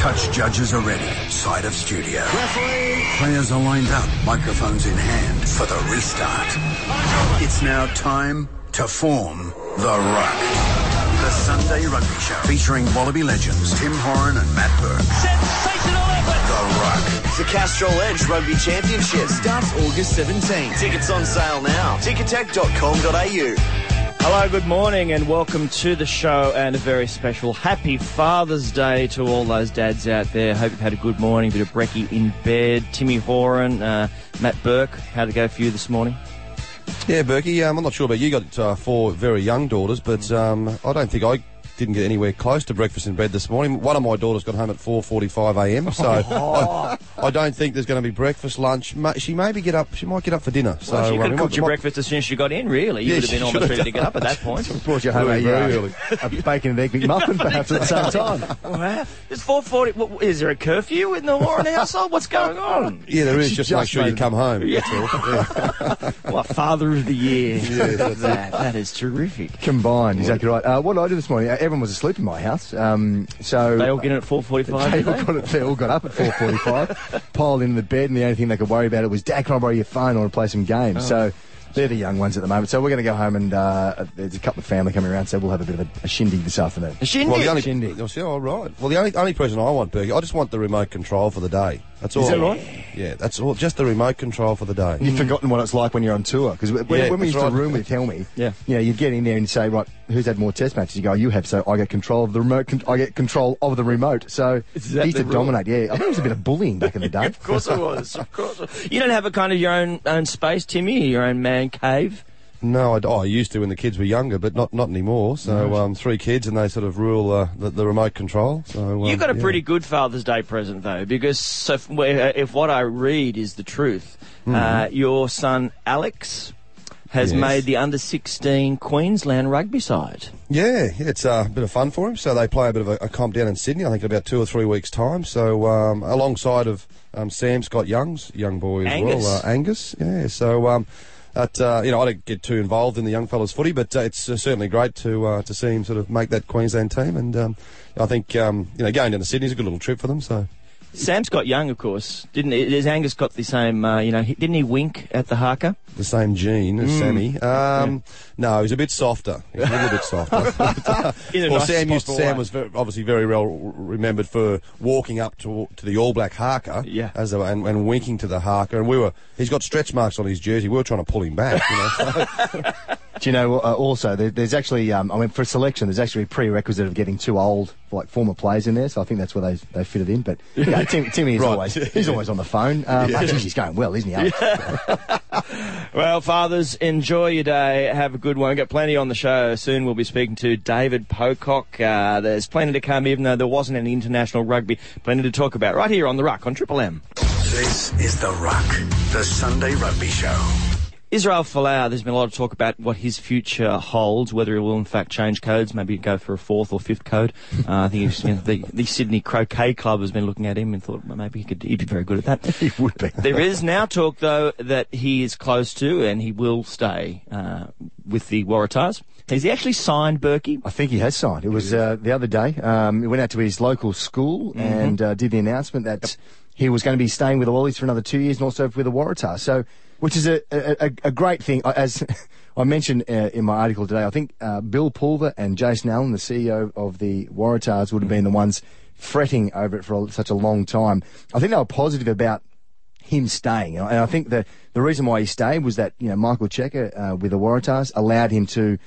Touch judges are ready. Side of studio. Referee. Players are lined up, microphones in hand for the restart. It's now time to form the Ruck. The Sunday Rugby Show featuring Wallaby legends Tim Horan and Matt Burke. Sensational effort! The Ruck. The Castrol Edge Rugby Championship starts August 17. Tickets on sale now. Ticketek.com.au. Hello, good morning, and welcome to the show and a very special Happy Father's Day to all those dads out there. Hope you've had a good morning, bit of brekkie in bed. Timmy Horan, uh, Matt Burke, how'd it go for you this morning? Yeah, Berkey, um, I'm not sure about you. You got uh, four very young daughters, but um, I don't think I didn't get anywhere close to breakfast in bed this morning. One of my daughters got home at 4:45 a.m. So I, I don't think there's going to be breakfast, lunch. She maybe get up. She might get up for dinner. So Well, she could we have might- cooked your might- breakfast as soon as she got in, really. You Yeah, would have been almost ready to get up at that point. brought you home a, very early. a bacon and egg McMuffin perhaps at the same time. Wow. It's 4.40. What, is there a curfew in the Warren household? What's going on? Yeah, there is. She Just, make sure you come home. All. Yeah. What, Father of the Year. that, that is terrific. Combined, exactly right. Uh, what did I do this morning? Uh, everyone was asleep in my house, um, so They all get in at 4.45, they all, they? got they all got up at 4.45, piled into the bed, and the only thing they could worry about it was, Dad, can I borrow your phone? I want to play some games. So they're the young ones at the moment. So we're going to go home and uh, there's a couple of family coming around, so we'll have a bit of a, a shindig this afternoon. A shindig. Well, the only, Shindig. Oh, see, all right. Well, the only, only present I want, Berkey, I just want the remote control for the day. That's all. Is that right? Yeah, that's all. Just the remote control for the day. You've forgotten what it's like when you're on tour. Because when, Yeah, when we that's used to right. room with Helmy, Yeah. you know, you'd get in there and say, right, who's had more test matches? You go, you have, so I get control of the remote. Con- I get control of the remote. So Is he that used to rule? dominate. Yeah, I think it was a bit of bullying back in the day. Of course it was. Of course. You don't have a kind of your own own space, Timmy, your own man cave. No, I, oh, I used to when the kids were younger, but not not anymore. So um, three kids, and they sort of rule uh, the, the remote control. So um, You got a yeah. pretty good Father's Day present though, because so if, if what I read is the truth, uh, your son Alex has Yes. made the under 16 Queensland rugby side. Yeah, yeah, it's uh, a bit of fun for him. So they play a bit of a, a comp down in Sydney, I think, in about two or three weeks' time. So um, alongside of um, Sam Scott Young's young boy as Angus. well, uh, Angus. Yeah, so um, that uh, you know, I don't get too involved in the young fellas' footy, but uh, it's uh, certainly great to uh, to see him sort of make that Queensland team. And um, I think um, you know, going down to Sydney is a good little trip for them. So. Sam Scott Young, of course, didn't he? Has Angus got the same? Uh, you know, he, didn't he wink at the haka? the same gene Mm. as Sammy. Um, No, he's a bit softer. He's a little bit softer. In a well, nice Sam used Sam was very, obviously very well remembered for walking up to to the All Black haka Yeah. as a, and, and winking to the haka. And we were he's got stretch marks on his jersey. We were trying to pull him back. You know, so, Do you know, uh, also, there, there's actually, um, I mean, for selection, there's actually a prerequisite of getting too old for like former players in there, so I think that's where they, they fit it in. But yeah, Tim, Timmy is Right. always he's always on the phone. Um, I think he's going well, isn't he? Alex? Well, fathers, enjoy your day. Have a good one. We've got plenty on the show. Soon we'll be speaking to David Pocock. Uh, there's plenty to come, even though there wasn't any international rugby. Plenty to talk about right here on The Ruck on Triple M. This is The Ruck, the Sunday Rugby Show. Israel Folau, there's been a lot of talk about what his future holds, whether he will in fact change codes, maybe go for a fourth or fifth code. Uh, I think he's, you know, the, the Sydney Croquet Club has been looking at him and thought well, maybe he could he'd be very good at that. he would be. There is now talk, though, that he is close to and he will stay uh, with the Waratahs. Has he actually signed Berkey? I think he has signed. It was uh, the other day. Um, he went out to his local school and uh, did the announcement that he was going to be staying with the Wallies for another two years and also with the Waratahs. So, which is a, a, a- great thing. As I mentioned uh, in my article today, I think uh, Bill Pulver and Jason Allen, the CEO of the Waratahs, would have been the ones fretting over it for a, such a long time. I think they were positive about him staying. And I think the the reason why he stayed was that you know Michael Cheika uh, with the Waratahs allowed him to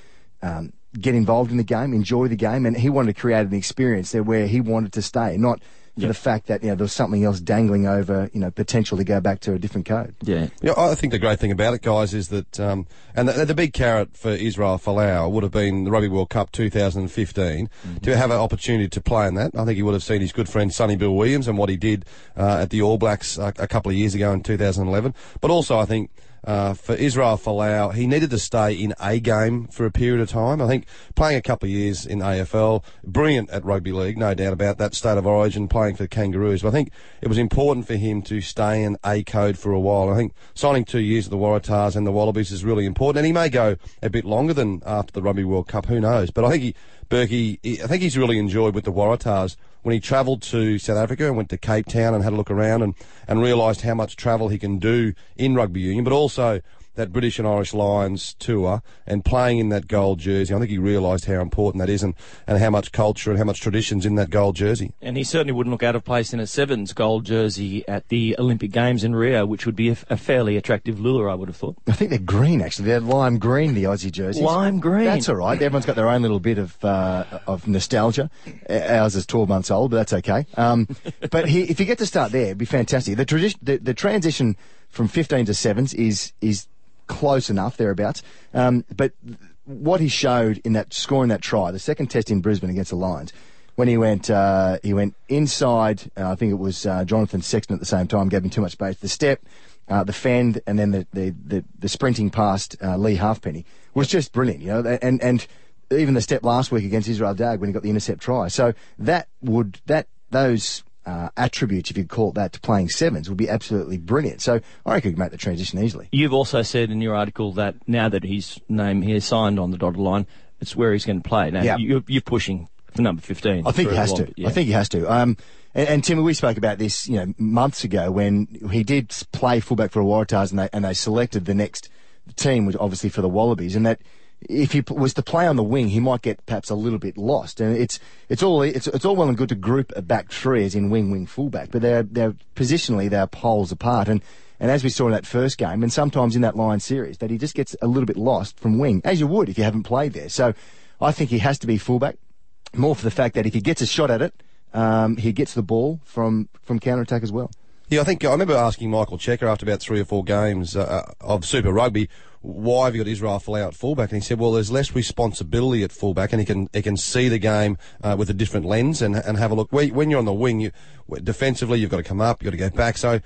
um, get involved in the game, enjoy the game, and he wanted to create an experience there where he wanted to stay, not for the fact that you know there was something else dangling over you know potential to go back to a different code. Yeah. Yeah, I think the great thing about it, guys, is that, um, and the, the big carrot for Israel Folau would have been the Rugby World Cup 2015 to have an opportunity to play in that. I think he would have seen his good friend Sonny Bill Williams and what he did uh, at the All Blacks uh, a couple of years ago in 2011. But also, I think. Uh, for Israel Folau, he needed to stay in a game for a period of time. I think playing a couple of years in AFL, brilliant at rugby league, no doubt about that. State of origin, playing for the Kangaroos. But I think it was important for him to stay in a code for a while. I think signing two years at the Waratahs and the Wallabies is really important. And he may go a bit longer than after the Rugby World Cup. Who knows? But I think he, Berkey, he, I think he's really enjoyed with the Waratahs when he travelled to South Africa and went to Cape Town and had a look around and, and realised how much travel he can do in rugby union, but also that British and Irish Lions tour and playing in that gold jersey. I think he realised how important that is and, and how much culture and how much traditions in that gold jersey. And he certainly wouldn't look out of place in a Sevens gold jersey at the Olympic Games in Rio, which would be a, a fairly attractive lure, I would have thought. I think they're green, actually. They're lime green, the Aussie jerseys. Lime green. That's all right. Everyone's got their own little bit of uh, of nostalgia. Ours is 12 months old, but that's okay. Um, but he, if you get to start there, it'd be fantastic. The, tradi- the, the transition from 15 to sevens is is close enough thereabouts. Um, but what he showed in that scoring that try, the second test in Brisbane against the Lions, when he went uh, he went inside, uh, I think it was uh, Jonathan Sexton at the same time, gave him too much space. The step, uh, the fend, and then the the, the, the sprinting past uh, Leigh Halfpenny was just brilliant. You know, and and even the step last week against Israel Dagg when he got the intercept try. So that would that those uh, attributes, if you'd call it that, to playing sevens would be absolutely brilliant. So I reckon he could make the transition easily. You've also said in your article that now that his name he has signed on the dotted line, it's where he's going to play. Now Yeah. you're, you're pushing for number 15. I think he has long to. yeah. I think he has to. Um, and, and Timmy, we spoke about this, you know, months ago when he did play fullback for the Waratahs and they and they selected the next team, which obviously for the Wallabies, and that if he was to play on the wing, he might get perhaps a little bit lost. And it's it's all it's it's all well and good to group a back three as in wing wing fullback, but they're they're positionally they're poles apart and. And as we saw in that first game, and sometimes in that line series, that he just gets a little bit lost from wing, as you would if you haven't played there. So I think he has to be fullback more for the fact that if he gets a shot at it, um, he gets the ball from from counter attack as well. Yeah, I think I remember asking Michael Cheika after about three or four games uh, of Super Rugby, why have you got Israel Folau at fullback? And he said, well, there's less responsibility at fullback, and he can he can see the game uh, with a different lens and and have a look. When when you're on the wing, you defensively you've got to come up, you've got to go back. So.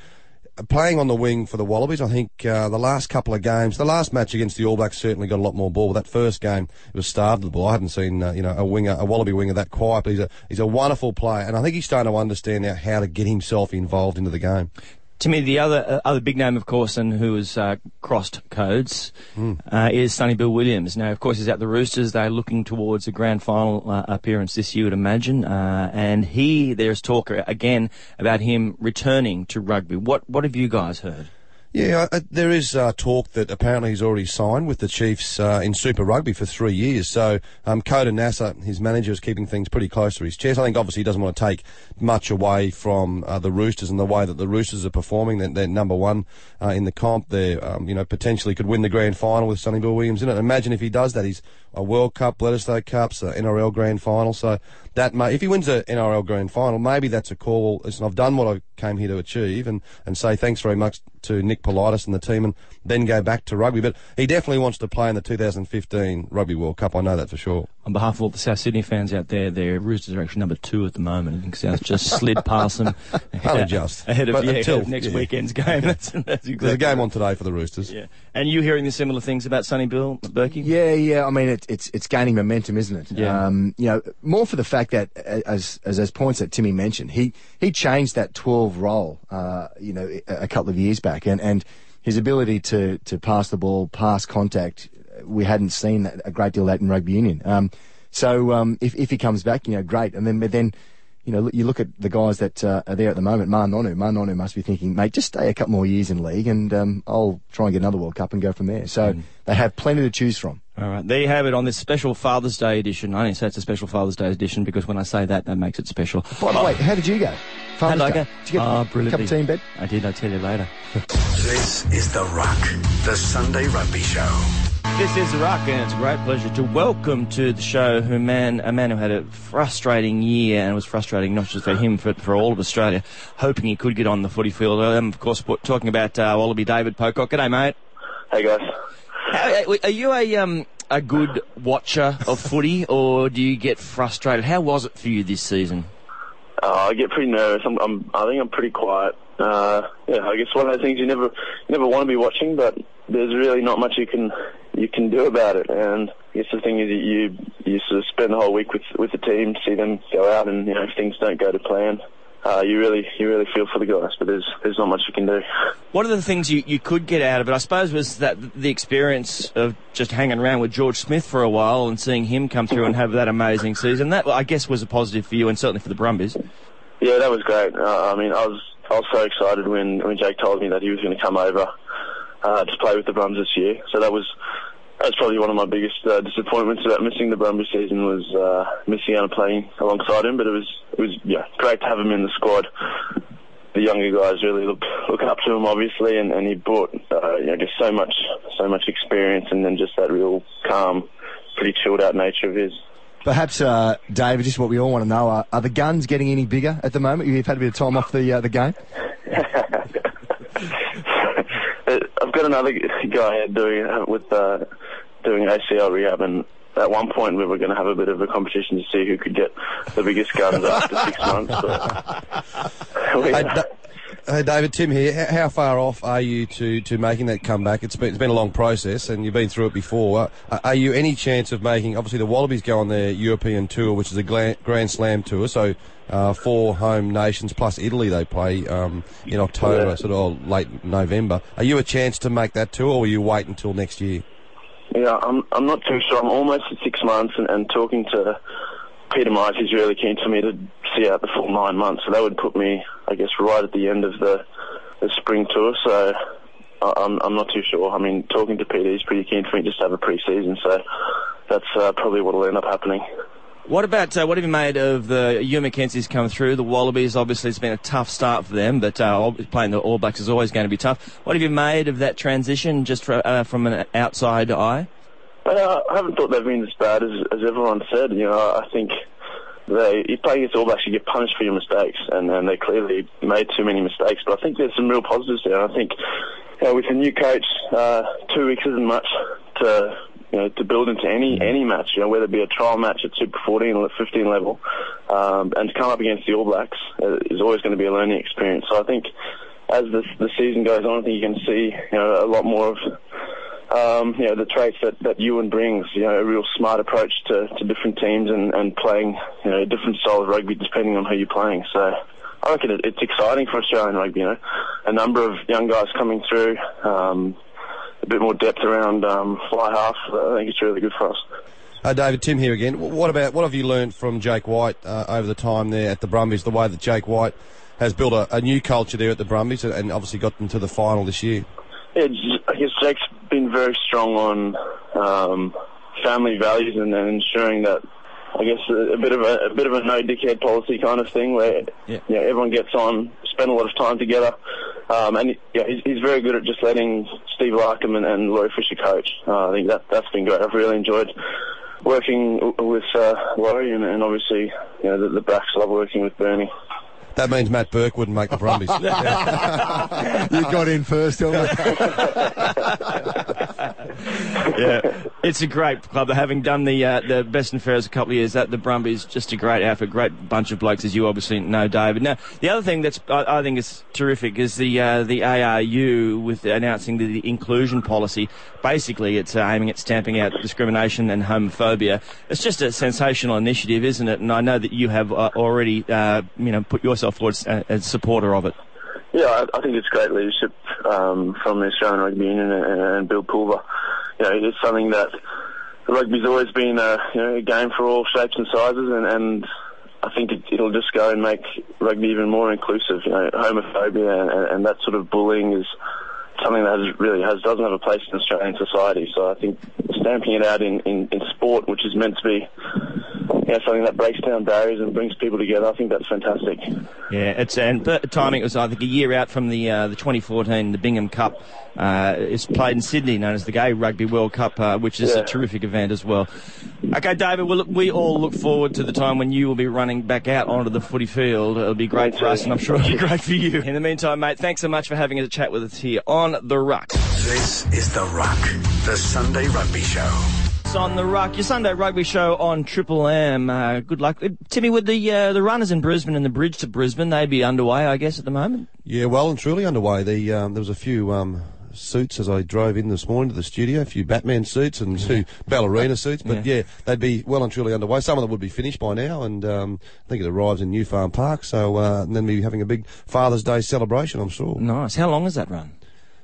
Playing on the wing for the Wallabies, I think uh, the last couple of games, the last match against the All Blacks certainly got a lot more ball. That first game, it was starved of the ball. I hadn't seen uh, you know a winger, a Wallaby winger that quiet. But he's a he's a wonderful player, and I think he's starting to understand now how to get himself involved into the game. To me, the other uh, other big name, of course, and who has uh, crossed codes, Hmm. uh, is Sonny Bill Williams. Now, of course, he's at the Roosters. They're looking towards a grand final uh, appearance this year, you'd imagine. Uh, and he, there's talk again about him returning to rugby. What what have you guys heard? Yeah, uh, there is uh, talk that apparently he's already signed with the Chiefs uh, in Super Rugby for three years. So um, Khoder his manager, is keeping things pretty close to his chest. I think obviously he doesn't want to take much away from uh, the Roosters and the way that the Roosters are performing. They're, they're number one uh, in the comp. They, um, you know, potentially could win the grand final with Sonny Bill Williams in it. Imagine if he does that. He's a World Cup, Bledisloe Cups, uh, a NRL grand final. So that may, if he wins a NRL grand final, maybe that's a call. Listen, I've done what I came here to achieve, and, and say thanks very much to Nick Politis and the team, and then go back to rugby. But he definitely wants to play in the 2015 Rugby World Cup. I know that for sure. On behalf of all the South Sydney fans out there, their Roosters are actually number two at the moment. I think South just slid past them. Only just. ahead of, But yeah, ahead until- of next yeah. weekend's game. That's, that's exactly There's a game right. on today for the Roosters. Yeah, and you hearing the similar things about Sonny Bill, Berkey? Yeah, yeah. I mean, it, it's it's gaining momentum, isn't it? Yeah. Um, you know, more for the fact that uh, as as points that Timmy mentioned, he he changed that twelve role, uh, you know, a, couple of years back, and and his ability to to pass the ball, pass contact, we hadn't seen that, a great deal of that in rugby union. Um, so um, if if he comes back, you know, great, and then but then. You know, you look at the guys that uh, are there at the moment. Ma'a Nonu, Ma'a Nonu must be thinking, mate, just stay a couple more years in league, and um, I'll try and get another World Cup and go from there. So they have plenty to choose from. All right, there you have it on this special Father's Day edition. I only say it's a special Father's Day edition because when I say that, that makes it special. By the way, how did you go? Father's How'd I Day. go? Did you get Ah, a brilliantly. cup of tea in bed? I did. I'll tell you later. This is The Ruck, the Sunday Rugby Show. This is The Ruck, and it's a great pleasure to welcome to the show who man, a man who had a frustrating year, and it was frustrating not just for him, but for all of Australia, hoping he could get on the footy field. Um, of course, talking about uh, Wallaby David Pocock. G'day, mate. Hey guys. How, are you a um a good watcher of footy, or do you get frustrated? How was it for you this season? Uh, I get pretty nervous. I'm, I'm, I think I'm pretty quiet. Uh, yeah, I guess one of those things you never, you never want to be watching, but there's really not much you can, you can do about it. And I guess the thing is that you, you sort of spend the whole week with, with the team, see them go out, and you know if things don't go to plan, uh, you really you really feel for the guys, but there's there's not much you can do. One of the things you, you could get out of it, I suppose, was that the experience of just hanging around with George Smith for a while and seeing him come through and have that amazing season. That, I guess, was a positive for you and certainly for the Brumbies. Yeah, that was great. Uh, I mean, I was I was so excited when when Jake told me that he was going to come over uh, to play with the Brums this year. So that was that's probably one of my biggest uh, disappointments about missing the Brumbies season was uh, missing out on playing alongside him. But it was it was yeah great to have him in the squad. The younger guys really look look up to him obviously, and, and he brought uh, you know just so much so much experience, and then just that real calm, pretty chilled out nature of his. Perhaps, uh, David, just what we all want to know: are, are the guns getting any bigger at the moment? You've had a bit of time off the uh, the game. Another guy doing uh, with uh, doing ACL rehab, and at one point we were going to have a bit of a competition to see who could get the biggest guns after six months. But we, Da- hey, David, Tim here. How far off are you to, to making that comeback? It's been, it's been a long process and you've been through it before. Uh, are you any chance of making, obviously the Wallabies go on their European tour, which is a Grand Slam tour, so uh, four home nations plus Italy they play um, in October, Yeah. sort of late November. Are you a chance to make that tour or will you wait until next year? Yeah, I'm I'm not too sure. I'm almost at six months, and, and talking to Peter Myers, he's really keen for me to see out the full nine months. So that would put me, I guess, right at the end of the the spring tour. So I- I'm I'm not too sure. I mean, talking to Peter, he's pretty keen for me just to have a pre-season. So that's uh, probably what will end up happening. What about uh, what have you made of the Ewen McKenzie's come through? The Wallabies, obviously, it's been a tough start for them, but uh, playing the All Blacks is always going to be tough. What have you made of that transition, just for, uh, from an outside eye? Uh, I haven't thought they've been as bad as, as everyone said. You know, I think they you play against All Blacks, you get punished for your mistakes, and, and they clearly made too many mistakes. But I think there's some real positives there. I think you know, with a new coach, uh, two weeks isn't much to you know to build into any any match. You know, whether it be a trial match at Super 14 or at 15 level, um, and to come up against the All Blacks uh, is always going to be a learning experience. So I think as the the season goes on, I think you can see you know a lot more of um, you know, the traits that, that Ewen brings, you know, a real smart approach to, to different teams and, and playing, you know, a different style of rugby depending on who you're playing. So I reckon it, it's exciting for Australian rugby, you know. A number of young guys coming through, um, a bit more depth around um, fly half. I think it's really good for us. Uh, David, Tim here again. What about what have you learned from Jake White uh, over the time there at the Brumbies? The way that Jake White has built a, a new culture there at the Brumbies and, and obviously got them to the final this year. Yeah, I guess Jake's been very strong on um, family values and, and ensuring that I guess a, a bit of a, a bit of a no dickhead policy kind of thing where Yeah. you know, everyone gets on, spend a lot of time together, um, and yeah, he's, he's very good at just letting Steve Larkham and, and Laurie Fisher coach. Uh, I think that that's been great. I've really enjoyed working with uh, Laurie, and, and obviously you know the, the Blacks love working with Bernie. That means Matt Burke wouldn't make the Brumbies. You got in first, Elmer. yeah, it's a great club. Having done the uh, the best and fairest a couple of years, that the Brumbies just a great outfit, great bunch of blokes, as you obviously know, David. Now, the other thing that's I, I think is terrific is the uh, the ARU with announcing the, the inclusion policy. Basically, it's uh, aiming at stamping out discrimination and homophobia. It's just a sensational initiative, isn't it? And I know that you have uh, already uh, you know put yourself forward as a, supporter of it. Yeah, I, I think it's great leadership um, from the Australian Rugby Union and, and Bill Pulver. You know, it's something that rugby's always been a, you know, a game for all shapes and sizes, and, and I think it, it'll just go and make rugby even more inclusive. You know, homophobia and, and, and that sort of bullying is something that has, really has doesn't have a place in Australian society. So I think stamping it out in, in, in sport, which is meant to be you know, something that breaks down barriers and brings people together, I think that's fantastic. Yeah, it's and the timing was I think a year out from the uh, the 2014 the Bingham Cup. Uh, it's played in Sydney, known as the Gay Rugby World Cup, uh, which is Yeah. a terrific event as well. Okay, David, well, look, we all look forward to the time when you will be running back out onto the footy field. It'll be great for us, and I'm sure it'll be great for you. In the meantime, mate, thanks so much for having a chat with us here on the Ruck. This is The Ruck, the Sunday Rugby Show. On the Ruck, your Sunday rugby show on Triple M. Uh, good luck, Uh, Timmy. With the uh, the runners in Brisbane and the bridge to Brisbane, they'd be underway, I guess, at the moment. Yeah, well and truly underway. The, um, there was a few um, suits as I drove in this morning to the studio. A few Batman suits and two ballerina suits. But yeah. they'd be well and truly underway. Some of them would be finished by now, and um, I think it arrives in New Farm Park. So uh, and then we'll be having a big Father's Day celebration. I'm sure. Nice. How long is that run?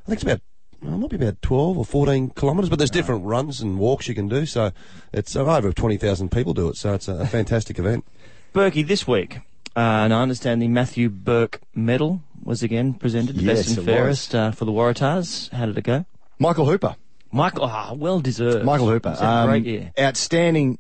I think it's about. It might be about 12 or 14 kilometres, but there's different runs and walks you can do. So it's uh, over 20,000 people do it. So it's a, fantastic event. Berkey, this week, uh, and I understand the Matthew Burke Medal was again presented, Yes, best and fairest uh, for the Waratahs. How did it go? Michael Hooper. Michael, ah, well deserved. Michael Hooper. He's had a um, great year. Outstanding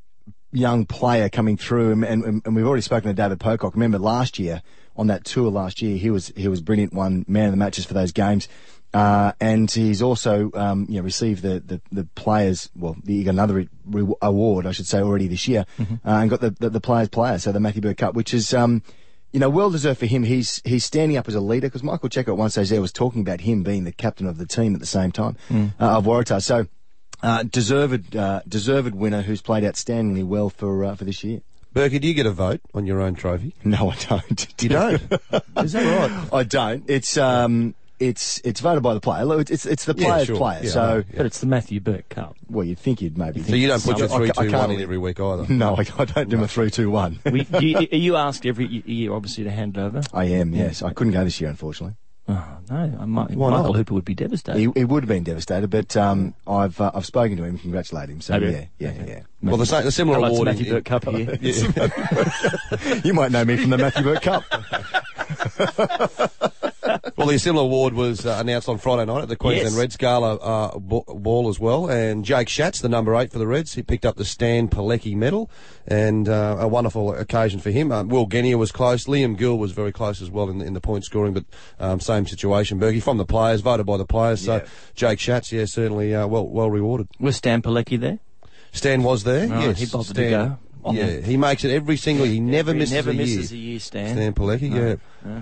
young player coming through, and, and, and we've already spoken to David Pocock. Remember last year on that tour last year, he was he was brilliant. Won man of the matches for those games. Uh, and he's also, um, you know, received the, the, the players, well, he got another re- re- award, I should say, already this year, Mm-hmm. uh, and got the, the, the players player, so the Matthew Burke Cup, which is, um, you know, well deserved for him. He's, he's standing up as a leader, because Michael Cheika at one stage there was talking about him being the captain of the team at the same time, Mm. uh, of Waratah. So, uh, deserved, uh, deserved winner who's played outstandingly well for, uh, for this year. Berkey, do you get a vote on your own trophy? No, I don't. You don't? Is that right? I don't. It's, um, it's, it's voted by the player. Look, It's, it's the Yeah, player's sure. player. Yeah, so, I know. But it's the Matthew Burke Cup. well, you'd think you'd maybe. So you don't put your I three, ca- two, can't one in every week either. No, I, I don't do my three, two, one. We, do you, are you asked every y- year, obviously, to hand it over? I am. Yes, I couldn't go this year, unfortunately. Oh, no. I might, Why Michael not? Hooper would be devastated. He, he would have been devastated, but um, I've uh, I've spoken to him, congratulate him. So Have you? yeah, yeah, yeah, yeah. Well, the, sa- the similar Hello, it's award. Matthew in- Burke Cup here. you might know me from the Matthew Burke Cup. Well, the similar award was uh, announced on Friday night at the Queensland Yes. Reds Gala uh, ball as well. And Jake Schatz, the number eight for the Reds, he picked up the Stan Pilecki medal, and uh, a wonderful occasion for him. Um, Will Genia was close. Liam Gill was very close as well in the, in the point scoring, but um, same situation. Berkey from the players, voted by the players. Yeah. So Jake Schatz, yeah, certainly uh, well well rewarded. Was Stan Pilecki there? Stan was there. Right, yes, he bothered to Stan, go. Yeah, he makes it every single. He never He misses never a misses year. a year, Stan. Stan Pilecki, yeah.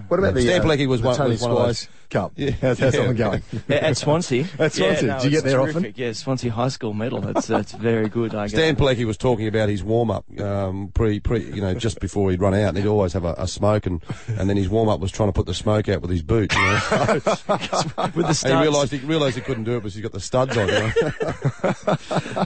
What about the Stan uh, Pilecki was the one- Tony was one of those- Squires Cup? Yeah. How's, how's that Yeah. going? At at Swansea. At Swansea. Yeah, no, Do you get there terrific. often? Yeah, Swansea High School medal. That's that's very good. I Stan guess. Pilecki was talking about his warm up um, pre pre you know just before he'd run out. And he'd always have a, a smoke, and, and then his warm up was trying to put the smoke out with his boot. You know? with the and he studs. realised he realised he couldn't do it because he's got the studs on. You know?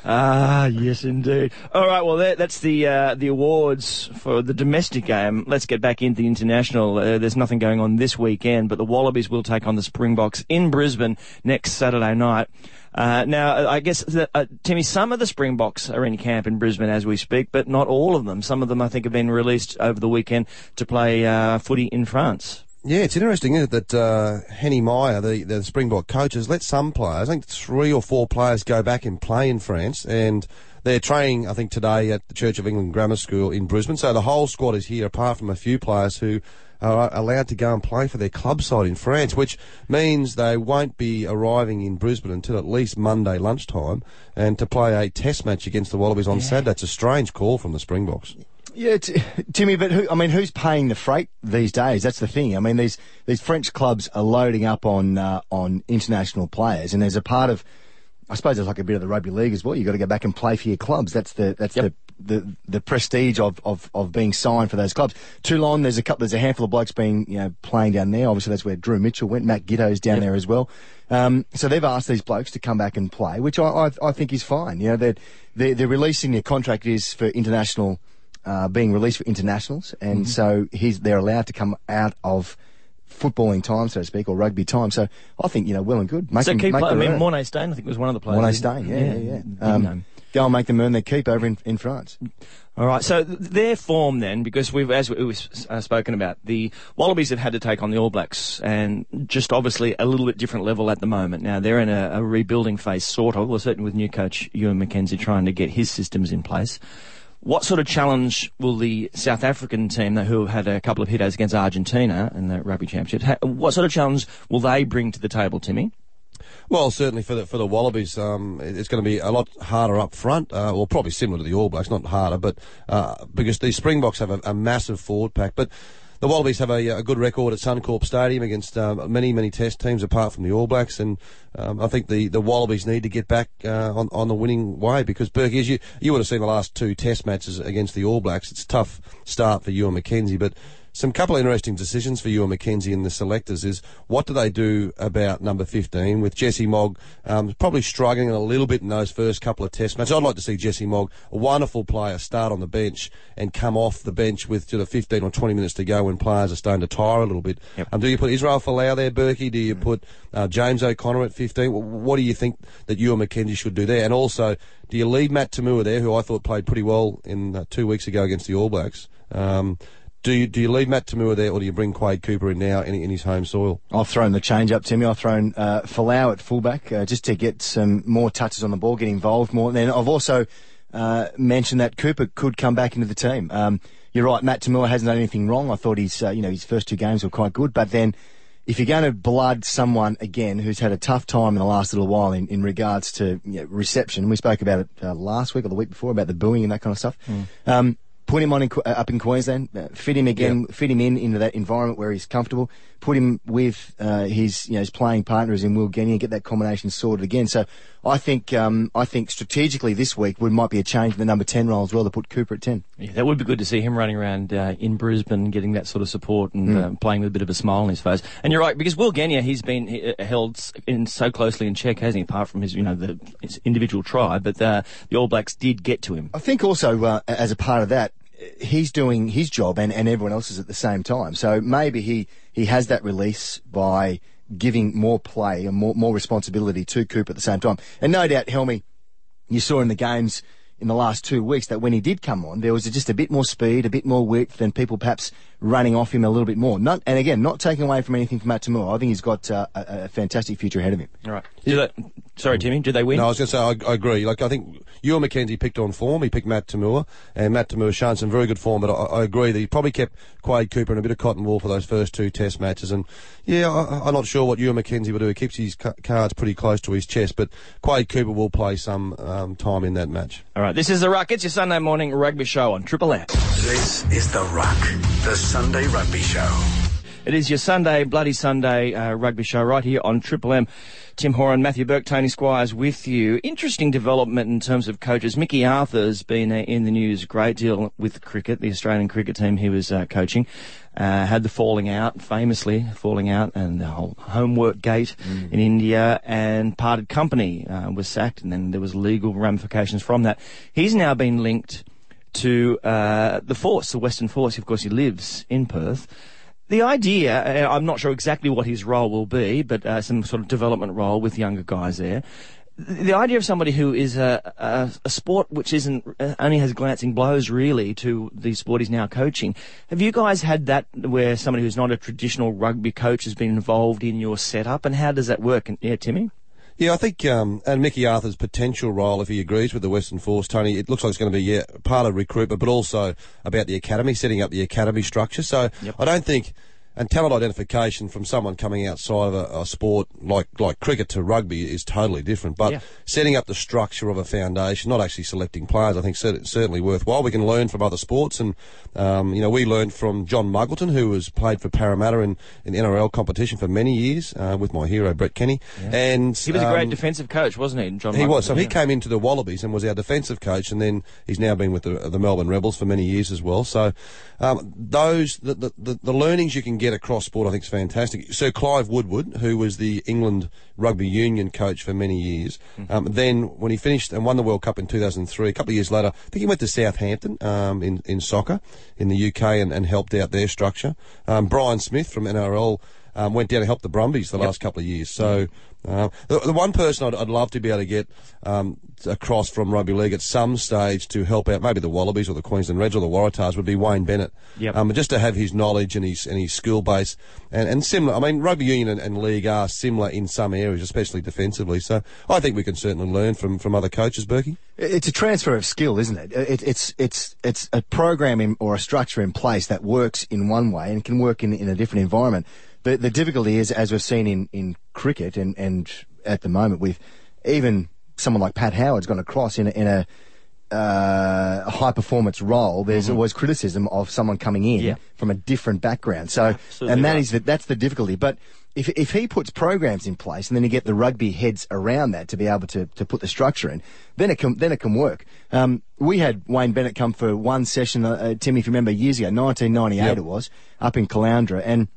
Ah, yes, indeed. All right, well, that, that's the uh, the awards for the domestic game. Let's get back into the international. Uh, there's nothing going on this weekend, but the Wallabies will take on the Springboks in Brisbane next Saturday night. Uh, now, I guess, that, uh, Timmy, some of the Springboks are in camp in Brisbane as we speak, but not all of them. Some of them, I think, have been released over the weekend to play uh, footy in France. Yeah, it's interesting, isn't it, that uh, Heyneke Meyer, the, the Springbok coach, has let some players, I think three or four players, go back and play in France, and they're training, I think, today at the Church of England Grammar School in Brisbane. So the whole squad is here, apart from a few players who are allowed to go and play for their club side in France, which means they won't be arriving in Brisbane until at least Monday lunchtime, and to play a test match against the Wallabies on Saturday. That's a strange call from the Springboks. Yeah, t- Timmy, but who, I mean, who's paying the freight these days? That's the thing. I mean, these these French clubs are loading up on uh, on international players, and there's a part of, I suppose, there's like a bit of the rugby league as well. You've got to go back and play for your clubs. That's the that's Yep. the, the the prestige of, of of being signed for those clubs. Toulon, there's a couple, there's a handful of blokes being you know playing down there. Obviously, that's where Drew Mitchell went. Matt Giteau's down there as well. Um, so they've asked these blokes to come back and play, which I I, I think is fine. You know, they're, they're they're releasing their contract is for international uh, being released for internationals, and Mm-hmm. so he's they're allowed to come out of footballing time, so to speak, or rugby time. So I think you know, well and good. Make So them, keep make play- I mean, earn. Morné Steyn, I think, was one of the players. Morné Steyn, yeah, yeah, yeah. didn't Um, go and make them earn their keep over in, in France. All right, so th- their form then, because we've, as we- we've uh, spoken about, the Wallabies have had to take on the All Blacks, and just obviously a little bit different level at the moment. Now they're in a, a rebuilding phase, sort of, well, certainly with new coach Ewen McKenzie trying to get his systems in place. What sort of challenge will the South African team, who have had a couple of hitters against Argentina in the Rugby Championship, what sort of challenge will they bring to the table, Timmy? Well, certainly for the for the Wallabies, um, it's going to be a lot harder up front. Uh, well, probably similar to the All Blacks, not harder, but uh, because the Springboks have a, a massive forward pack, but. The Wallabies have a, a good record at Suncorp Stadium against um, many, many Test teams apart from the All Blacks, and um, I think the, the Wallabies need to get back uh, on on the winning way because Berkey, as you you would have seen the last two Test matches against the All Blacks, it's a tough start for Ewen McKenzie, but some couple of interesting decisions for Ewen McKenzie and the selectors is what do they do about number 15 with Jesse Mogg um, probably struggling a little bit in those first couple of test matches. I'd like to see Jesse Mogg, a wonderful player, start on the bench and come off the bench with sort of 15 or 20 minutes to go when players are starting to tire a little bit. Yep. Um, do you put Israel Folau there, Berkey? Do you put uh, James O'Connor at 15? What do you think that Ewen McKenzie should do there? And also, do you leave Matt Toomua there, who I thought played pretty well in uh, two weeks ago against the All Blacks? Um, do you, do you leave Matt Toomua there, or do you bring Quade Cooper in now in, in his home soil? I've thrown the change up, Timmy. I've thrown uh, Folau at fullback uh, just to get some more touches on the ball, get involved more. And then I've also uh, mentioned that Cooper could come back into the team. Um, you're right, Matt Toomua hasn't done anything wrong. I thought his, uh, you know, his first two games were quite good, but then if you're going to blood someone again who's had a tough time in the last little while in, in regards to you know, reception, we spoke about it uh, last week or the week before about the booing and that kind of stuff. Um, put him on in, uh, up in Queensland, uh, fit him again, fit him in into that environment where he's comfortable. Put him with uh, his you know his playing partners in Will Genia and get that combination sorted again. So I think um, I think strategically this week would might be a change in the number ten role as well to put Cooper at ten. Yeah, that would be good to see him running around uh, in Brisbane, getting that sort of support and uh, playing with a bit of a smile on his face. And you're right because Will Genia, he's been he, uh, held in so closely in check, hasn't he? Apart from his, you know, the his individual tribe, but uh, the All Blacks did get to him. I think also uh, as a part of that, he's doing his job and, and everyone else's at the same time. So maybe he, he has that release by giving more play and more, more responsibility to Cooper at the same time. And no doubt, Helmy, you saw in the games in the last two weeks that when he did come on, there was just a bit more speed, a bit more width, and people perhaps running off him a little bit more. Not, and again, not taking away from anything from Matt Toomua. I think he's got uh, a, a fantastic future ahead of him. All right. Do they, sorry, Timmy. did they win? No, I was going to say I, I agree. Like I think Ewen McKenzie picked on form. He picked Matt Toomua, and Matt Toomua's shown some very good form. But I, I agree that he probably kept Quade Cooper in a bit of cotton wool for those first two Test matches. And yeah, I, I'm not sure what Ewen McKenzie will do. He keeps his ca- cards pretty close to his chest, but Quade Cooper will play some um, time in that match. All right. This is the Ruck. It's your Sunday morning rugby show on Triple M. This is The Ruck, the Sunday Rugby Show. It is your Sunday, bloody Sunday uh, rugby show right here on Triple M. Tim Horan, Matthew Burke, Tony Squires with you. Interesting development in terms of coaches. Mickey Arthur's been uh, in the news a great deal with cricket, the Australian cricket team he was uh, coaching. Uh, had the falling out, famously falling out, and the whole homework gate in India, and parted company uh, was sacked, and then there was legal ramifications from that. He's now been linked to uh, the Force, the Western Force. Of course, he lives in Perth. The idea, uh, I'm not sure exactly what his role will be, but uh, some sort of development role with younger guys there. The idea of somebody who is a, a, a sport which isn't uh, only has glancing blows really to the sport he's now coaching. Have you guys had that where somebody who's not a traditional rugby coach has been involved in your setup, and how does that work? Yeah, Timmy. Yeah, I think, um, and Mickey Arthur's potential role, if he agrees with the Western Force, Tony, it looks like it's going to be yeah, part of recruitment, but also about the academy, setting up the academy structure. So I don't think, and talent identification from someone coming outside of a, a sport like like cricket to rugby is totally different. But Yeah. setting up the structure of a foundation, not actually selecting players, I think cer- certainly worthwhile. We can learn from other sports, and um, you know we learned from John Muggleton, who has played for Parramatta in, in NRL competition for many years uh, with my hero Brett Kenny, and He was a great um, defensive coach, wasn't he, John? he Michael? was. So he came into the Wallabies and was our defensive coach, and then he's now been with the, the Melbourne Rebels for many years as well. So um, those the, the, the, the learnings you can get across sport, I think, is fantastic. Sir Clive Woodward, who was the England rugby union coach for many years, um, then when he finished and won the World Cup in 2003, a couple of years later, I think he went to Southampton um, in in soccer in the UK and, and helped out their structure. Um, Brian Smith from NRL. Um, went down to help the Brumbies the last couple of years. So uh, the, the one person I'd, I'd love to be able to get um, across from rugby league at some stage to help out maybe the Wallabies or the Queensland Reds or the Waratahs would be Wayne Bennett. Yep. Um, just to have his knowledge and his and his skill base and, and similar. I mean, rugby union and, and league are similar in some areas, especially defensively. So I think we can certainly learn from, from other coaches, Berkey. It's a transfer of skill, isn't it? it it's it's it's a program in, or a structure in place that works in one way and can work in, in a different environment. The the difficulty is, as we've seen in, in cricket and, and at the moment with even someone like Pat Howard's gone across in a, in a uh, high performance role, there's always criticism of someone coming in Mm-hmm. Yeah. from a different background. So, Absolutely and that right. is the, that's the difficulty. But if if he puts programs in place and then you get the rugby heads around that to be able to, to put the structure in, then it can then it can work. Um, we had Wayne Bennett come for one session, uh, uh, Timmy, if you remember years ago, 1998 Yep. it was, up in Caloundra, and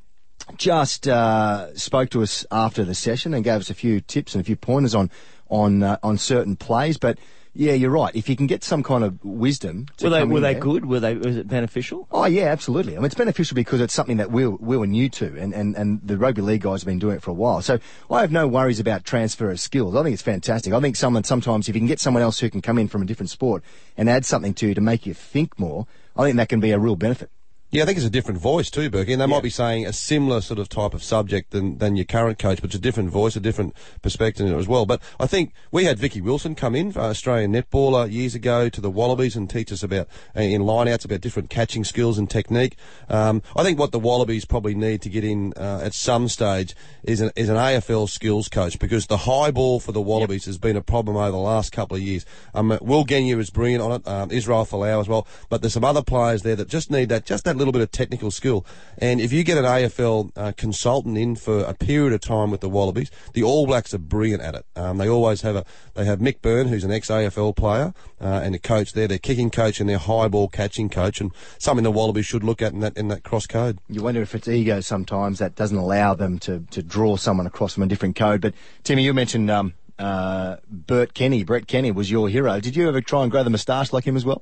just uh, spoke to us after the session and gave us a few tips and a few pointers on on uh, on certain plays. But yeah, you're right. If you can get some kind of wisdom, to Were they were they there- good? Were they was it beneficial? Oh yeah, absolutely. I mean, it's beneficial because it's something that we we were new to, and, and, and the rugby league guys have been doing it for a while. So I have no worries about transfer of skills. I think it's fantastic. I think someone sometimes if you can get someone else who can come in from a different sport and add something to you to make you think more, I think that can be a real benefit. Yeah, I think it's a different voice too, Berkey. And they might be saying a similar sort of type of subject than, than your current coach, but it's a different voice, a different perspective as well. But I think we had Vicki Wilson come in, uh, Australian netballer, years ago to the Wallabies and teach us about, uh, in lineouts, about different catching skills and technique. Um, I think what the Wallabies probably need to get in uh, at some stage is an, is an AFL skills coach because the high ball for the Wallabies has been a problem over the last couple of years. Um, Will Genia is brilliant on it, um, Israel Folau as well, but there's some other players there that just need that, just that little bit of technical skill. And if you get an AFL uh, consultant in for a period of time with the Wallabies, the All Blacks are brilliant at it. Um, they always have a, they have Mick Byrne, who's an ex-AFL player, uh, and a coach there, their kicking coach and their high ball catching coach, and something the Wallabies should look at in that in that cross code. You wonder if it's ego sometimes that doesn't allow them to, to draw someone across from a different code. But Timmy, you mentioned um, uh, Bert Kenny. Brett Kenny was your hero. Did you ever try and grow the moustache like him as well?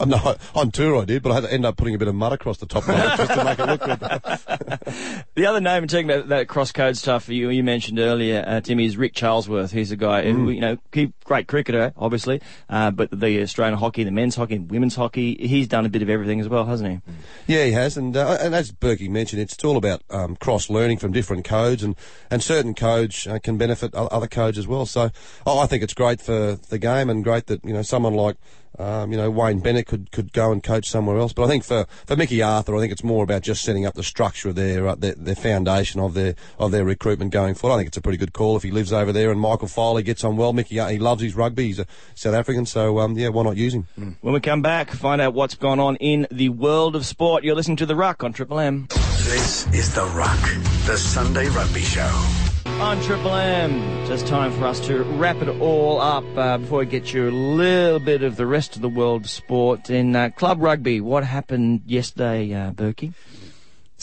Oh, no, on tour I did, but I had to end up putting a bit of mud across the top of it just to make it look good. The other name, and talking about that cross code stuff you you mentioned earlier, uh, Timmy, is Rick Charlesworth. He's a guy who, you know, he, great cricketer, obviously, uh, but the Australian hockey, the men's hockey, women's hockey, he's done a bit of everything as well, hasn't he? Yeah, he has, and uh, and as Berkey mentioned, it's all about um, cross learning from different codes, and and certain codes uh, can benefit other codes as well. So oh, I think it's great for the game, and great that you know someone like. Um, you know, Wayne Bennett could, could go and coach somewhere else, but I think for, for Mickey Arthur, I think it's more about just setting up the structure of their, uh, their their foundation of their of their recruitment going forward. I think it's a pretty good call if he lives over there and Michael Foley gets on well. Mickey, he loves his rugby. He's a South African, so um, yeah, why not use him? When we come back, find out what's gone on in the world of sport. You're listening to The Ruck on Triple M. This is The Ruck, the Sunday Rugby Show. On Triple M, just time for us to wrap it all up uh, before we get you a little bit of the rest of the world sport. In uh, club rugby, what happened yesterday, uh, Berkey?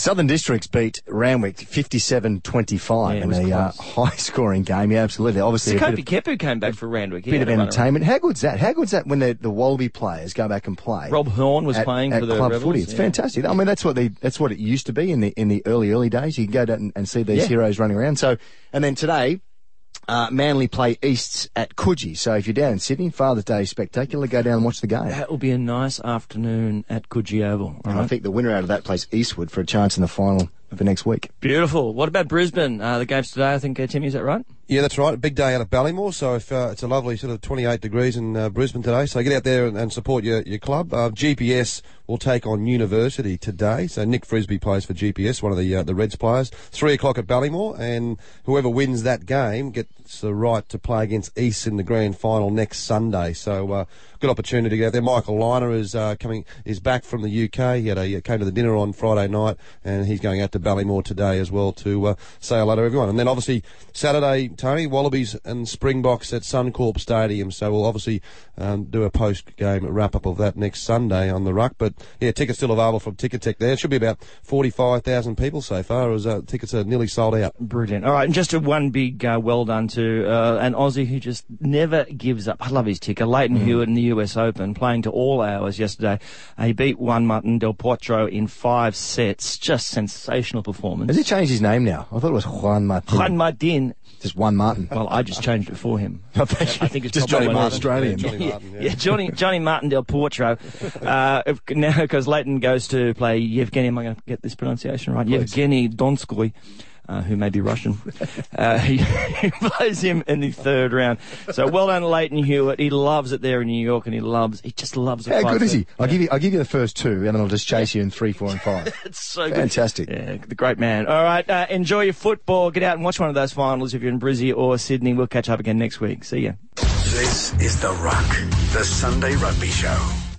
Southern Districts beat Randwick 57-25 Yeah, in a uh, high-scoring game. Yeah, absolutely. Obviously, Kopi Kepu came back for Randwick. Bit of entertainment. How good's that? How good's that when the, the Wallaby players go back and play? Rob Horne was at, playing at for the club Rebels, footy. It's yeah. fantastic. I mean, that's what they that's what it used to be in the in the early early days. You can go down and, and see these Yeah. heroes running around. So, and then today. Uh, Manly play Easts at Coogee. So if you're down in Sydney, Father's Day spectacular, go down and watch the game. That will be a nice afternoon at Coogee Oval. And I think the winner out of that plays Eastwood for a chance in the final for next week. Beautiful. What about Brisbane? Uh, the games today, I think, uh, Timmy, is that right? Yeah, that's right. A big day out of Ballymore. So if uh, it's a lovely sort of 28 degrees in uh, Brisbane today, so get out there and, and support your your club. Uh, GPS will take on University today. So Nick Frisby plays for GPS, one of the uh, the Reds players. Three o'clock at Ballymore, and whoever wins that game gets the right to play against East in the grand final next Sunday. So uh, good opportunity to get out there. Michael Lynagh is uh, coming is back from the UK. He had a, he came to the dinner on Friday night, and he's going out to Ballymore today as well to say hello to everyone. And then obviously Saturday, Tony Wallabies and Springboks at Suncorp Stadium. So we'll obviously um, do a post game wrap up of that next Sunday on the ruck. But yeah, tickets still available from Ticketek. There it should be about forty five thousand people so far. As uh, tickets are nearly sold out. Brilliant. All right, and just a one big uh, well done to uh, an Aussie who just never gives up. I love his ticker. Lleyton Hewitt in the US Open, playing to all hours yesterday. Uh, he beat Juan Martin Del Potro in five sets. Just sensational performance. Has he changed his name now? I thought it was Juan Martin. Juan Martin. Just one Martin. Well, I just changed it for him. Oh, thank you. I think it's Just probably Johnny Martin. Australian. Yeah, Johnny yeah, Martin, yeah. yeah, Johnny Johnny Martin Del Potro. Uh, if, now, because Lleyton goes to play Yevgeny, am I going to get this pronunciation right? Yevgeny Donskoy. Uh, who may be Russian. Uh, he, he plays him in the third round. So well done, Lleyton Hewitt. He loves it there in New York, and he loves. He just loves the How good is he? I'll give you. I'll give you the first two, and then I'll just chase you in three, four, and five. It's so good. Fantastic. Yeah, the great man. All right, uh, enjoy your football. Get out and watch one of those finals if you're in Brizzy or Sydney. We'll catch up again next week. See ya. This is The Ruck, the Sunday Rugby Show.